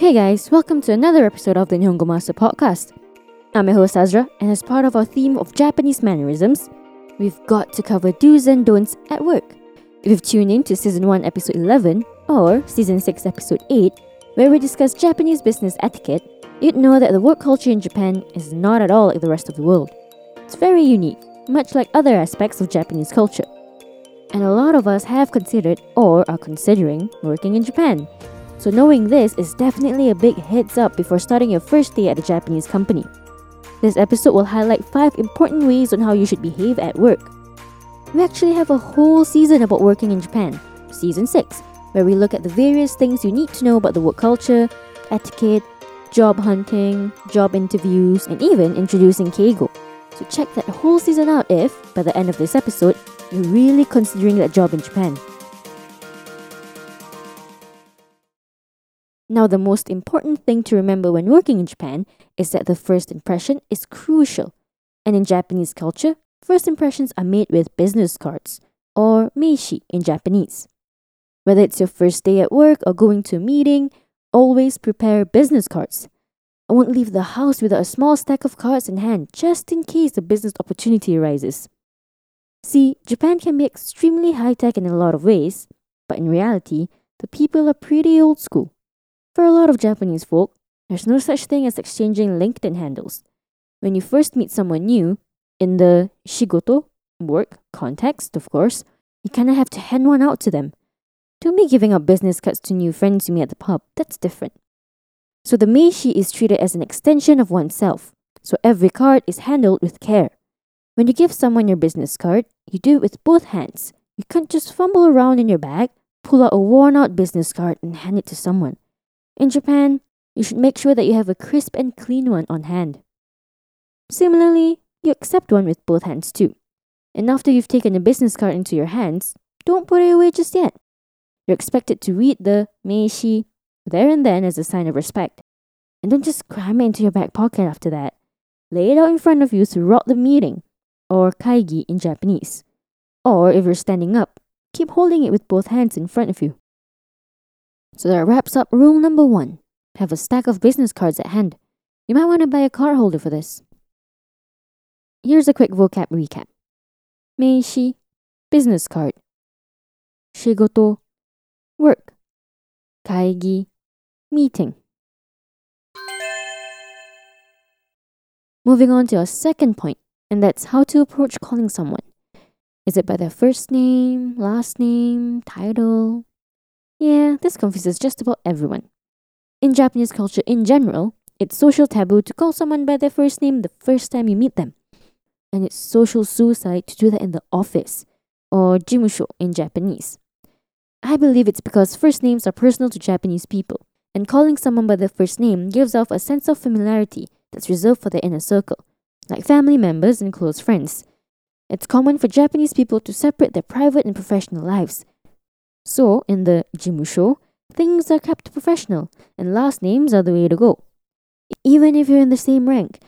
Hey guys, welcome to another episode of the Nihongo Master Podcast. I'm your host Azra, and as part of our theme of Japanese mannerisms, we've got to cover do's and don'ts at work. If you've tuned in to Season 1, Episode 11, or Season 6, Episode 8, where we discuss Japanese business etiquette, you'd know that the work culture in Japan is not at all like the rest of the world. It's very unique, much like other aspects of Japanese culture. And a lot of us have considered or are considering working in Japan. So knowing this is definitely a big heads up before starting your first day at a Japanese company. This episode will highlight 5 important ways on how you should behave at work. We actually have a whole season about working in Japan, season 6, where we look at the various things you need to know about the work culture, etiquette, job hunting, job interviews, and even introducing Keigo. So check that whole season out if, by the end of this episode, you're really considering that job in Japan. Now, the most important thing to remember when working in Japan is that the first impression is crucial. And in Japanese culture, first impressions are made with business cards, or meishi in Japanese. Whether it's your first day at work or going to a meeting, always prepare business cards. I won't leave the house without a small stack of cards in hand just in case a business opportunity arises. See, Japan can be extremely high tech in a lot of ways, but in reality, the people are pretty old school. For a lot of Japanese folk, there's no such thing as exchanging LinkedIn handles. When you first meet someone new, in the shigoto, work context, of course, you kind of have to hand one out to them. Don't be giving out business cards to new friends you meet at the pub, that's different. So the meishi is treated as an extension of oneself, so every card is handled with care. When you give someone your business card, you do it with both hands. You can't just fumble around in your bag, pull out a worn out business card, and hand it to someone. In Japan, you should make sure that you have a crisp and clean one on hand. Similarly, you accept one with both hands too. And after you've taken a business card into your hands, don't put it away just yet. You're expected to read the meishi there and then as a sign of respect. And don't just cram it into your back pocket after that. Lay it out in front of you throughout the meeting, or kaigi in Japanese. Or if you're standing up, keep holding it with both hands in front of you. So that wraps up rule number one. Have a stack of business cards at hand. You might want to buy a card holder for this. Here's a quick vocab recap. Meishi, business card. Shigoto, work. Kaigi, meeting. Moving on to our second point, and that's how to approach calling someone. Is it by their first name, last name, title, yeah, this confuses just about everyone. In Japanese culture in general, it's social taboo to call someone by their first name the first time you meet them. And it's social suicide to do that in the office, or jimusho in Japanese. I believe it's because first names are personal to Japanese people, and calling someone by their first name gives off a sense of familiarity that's reserved for their inner circle, like family members and close friends. It's common for Japanese people to separate their private and professional lives, so, in the jimusho, things are kept professional and last names are the way to go. Even if you're in the same rank,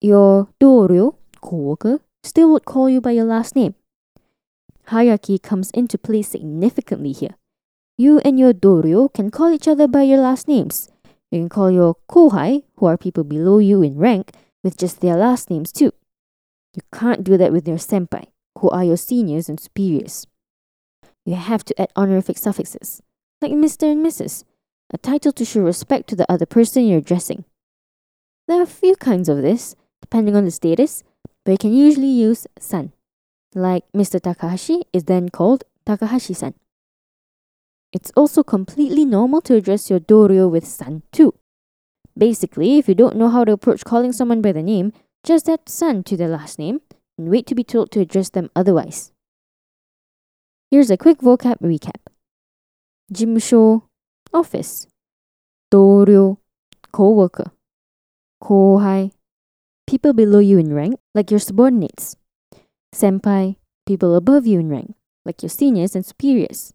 your doryo, co-worker, still would call you by your last name. Hierarchy comes into play significantly here. You and your doryo can call each other by your last names. You can call your kohai, who are people below you in rank, with just their last names too. You can't do that with your senpai, who are your seniors and superiors you have to add honorific suffixes, like Mr. and Mrs., a title to show respect to the other person you're addressing. There are a few kinds of this, depending on the status, but you can usually use san. Like Mr. Takahashi is then called Takahashi san. It's also completely normal to address your doryo with san too. Basically, if you don't know how to approach calling someone by the name, just add san to their last name and wait to be told to address them otherwise. Here's a quick vocab recap. Jimusho, office doryo co-worker kohai people below you in rank like your subordinates Sempai, people above you in rank like your seniors and superiors.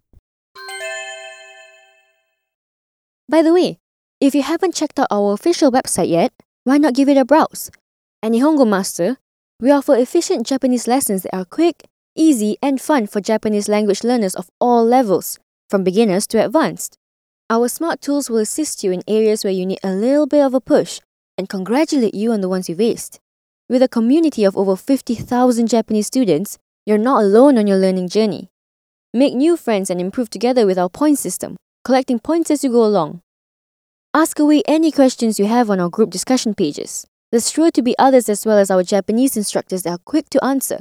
By the way, if you haven't checked out our official website yet, why not give it a browse? At Nihongo Master, we offer efficient Japanese lessons that are quick, easy, and fun for Japanese language learners of all levels, from beginners to advanced. Our smart tools will assist you in areas where you need a little bit of a push and congratulate you on the ones you've aced. With a community of over 50,000 Japanese students, you're not alone on your learning journey. Make new friends and improve together with our point system, collecting points as you go along. Ask away any questions you have on our group discussion pages. There's sure to be others as well as our Japanese instructors that are quick to answer.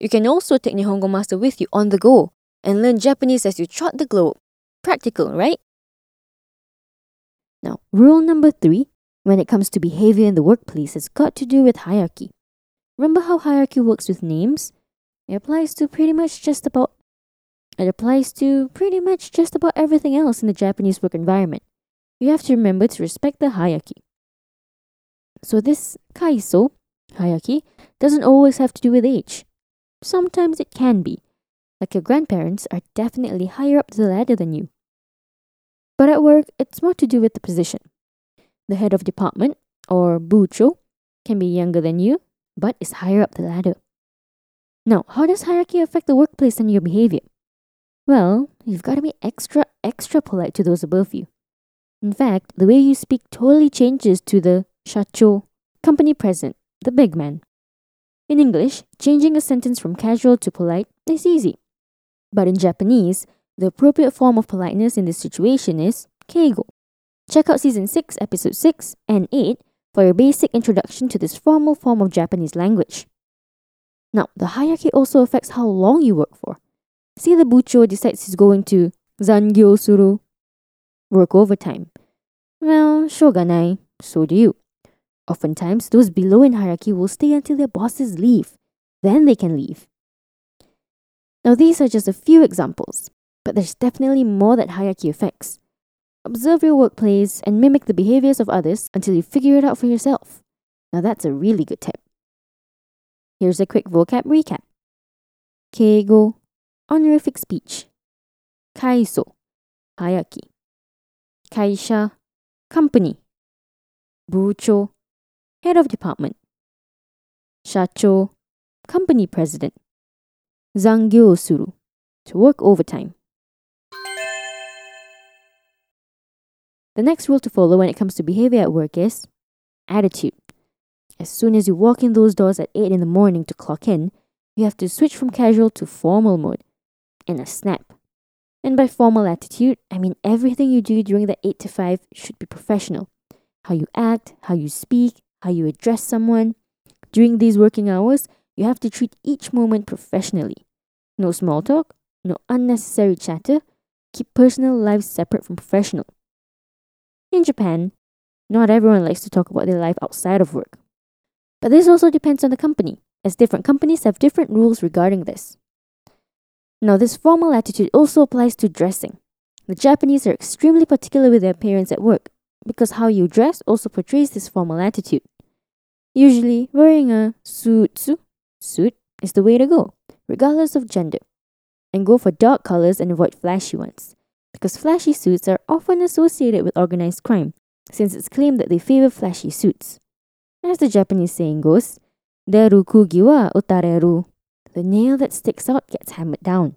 You can also take Nihongo Master with you on the go and learn Japanese as you trot the globe. Practical, right? Now, rule number three when it comes to behavior in the workplace has got to do with hierarchy. Remember how hierarchy works with names? It applies to pretty much just about it applies to pretty much just about everything else in the Japanese work environment. You have to remember to respect the hierarchy. So this kaiso hierarchy doesn't always have to do with age. Sometimes it can be. Like your grandparents are definitely higher up the ladder than you. But at work, it's more to do with the position. The head of department, or bucho, can be younger than you, but is higher up the ladder. Now, how does hierarchy affect the workplace and your behavior? Well, you've got to be extra, extra polite to those above you. In fact, the way you speak totally changes to the shacho, company president, the big man. In English, changing a sentence from casual to polite is easy. But in Japanese, the appropriate form of politeness in this situation is keigo. Check out season 6, episode 6 and 8 for your basic introduction to this formal form of Japanese language. Now, the hierarchy also affects how long you work for. See the bucho decides he's going to zangyo suru, work overtime. Well, shoganai, so do you. Oftentimes, those below in hierarchy will stay until their bosses leave. Then they can leave. Now, these are just a few examples, but there's definitely more that hierarchy affects. Observe your workplace and mimic the behaviors of others until you figure it out for yourself. Now, that's a really good tip. Here's a quick vocab recap. Keigo, honorific speech. Kaiso, hierarchy. Kaisha, company. Bucho, head of department. Shacho, company president. Zangyo suru, to work overtime. The next rule to follow when it comes to behavior at work is attitude. As soon as you walk in those doors at 8 in the morning to clock in, you have to switch from casual to formal mode in a snap. And by formal attitude, I mean everything you do during the 8 to 5 should be professional. How you act, how you speak, how you address someone. During these working hours, you have to treat each moment professionally. No small talk, no unnecessary chatter. Keep personal lives separate from professional. In Japan, not everyone likes to talk about their life outside of work. But this also depends on the company, as different companies have different rules regarding this. Now, this formal attitude also applies to dressing. The Japanese are extremely particular with their appearance at work because how you dress also portrays this formal attitude. Usually, wearing a suitsu suit is the way to go, regardless of gender. And go for dark colors and avoid flashy ones, because flashy suits are often associated with organized crime, since it's claimed that they favor flashy suits. As the Japanese saying goes, Deru kugi wa utareru. The nail that sticks out gets hammered down.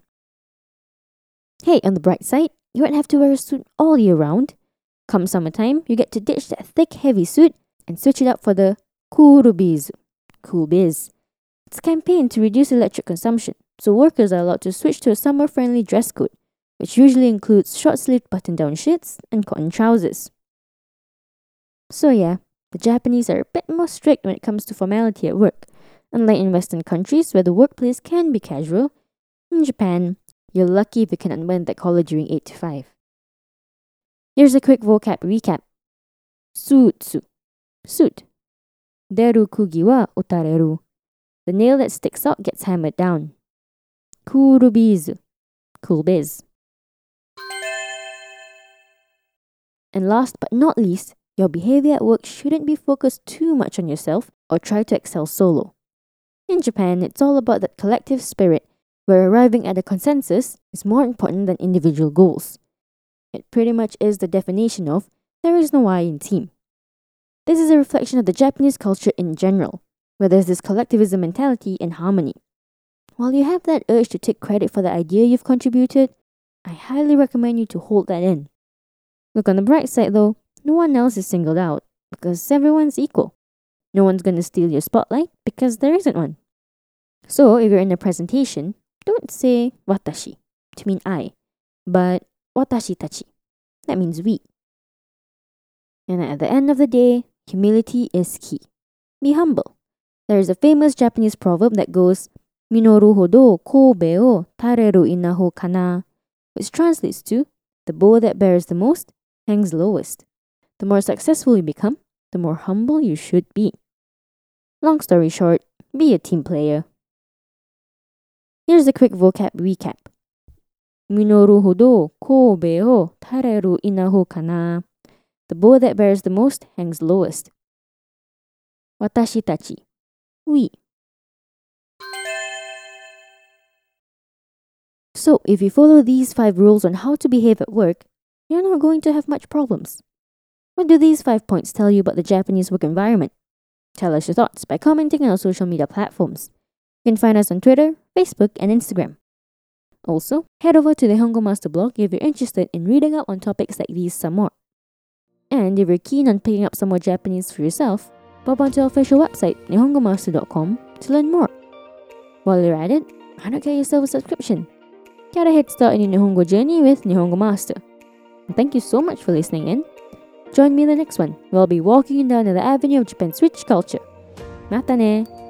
Hey, on the bright side, you won't have to wear a suit all year round. Come summertime, you get to ditch that thick, heavy suit and switch it up for the kurubizu, cool biz. It's a campaign to reduce electric consumption, so workers are allowed to switch to a summer-friendly dress code, which usually includes short-sleeved button-down shirts and cotton trousers. So yeah, the Japanese are a bit more strict when it comes to formality at work. Unlike in Western countries where the workplace can be casual, in Japan, you're lucky if you can unwind that collar during 8 to 5. Here's a quick vocab recap. Suutsu. Suit. Deru kugi wa utareru. The nail that sticks out gets hammered down. Kurubizu. Cool biz. And last but not least, your behavior at work shouldn't be focused too much on yourself or try to excel solo. In Japan, it's all about that collective spirit where arriving at a consensus is more important than individual goals. It pretty much is the definition of there is no I in team. This is a reflection of the Japanese culture in general, where there's this collectivism mentality and harmony. While you have that urge to take credit for the idea you've contributed, I highly recommend you to hold that in. Look on the bright side though, no one else is singled out because everyone's equal. No one's gonna steal your spotlight because there isn't one. So if you're in a presentation, don't say watashi to mean I, but watashi tachi. That means we. And at the end of the day, humility is key. Be humble. There is a famous Japanese proverb that goes, Minoru hodo kobe o tareru inaho kana, which translates to, the bough that bears the most hangs lowest. The more successful you become, the more humble you should be. Long story short, be a team player. Here's a quick vocab recap. Minoru hodo kobe o tareru inaho kana. The bough that bears the most hangs lowest. Watashi tachi. We. So, if you follow these five rules on how to behave at work, you're not going to have much problems. What do these five points tell you about the Japanese work environment? Tell us your thoughts by commenting on our social media platforms. You can find us on Twitter, Facebook, and Instagram. Also, head over to the Nihongo Master blog if you're interested in reading up on topics like these some more. And if you're keen on picking up some more Japanese for yourself, pop onto our official website, nihongomaster.com, to learn more. While you're at it, why not get yourself a subscription? Get a head start in your Nihongo journey with Nihongo Master. And thank you so much for listening in. Join me in the next one, where I'll be walking you down the avenue of Japan's rich culture. Mata ne!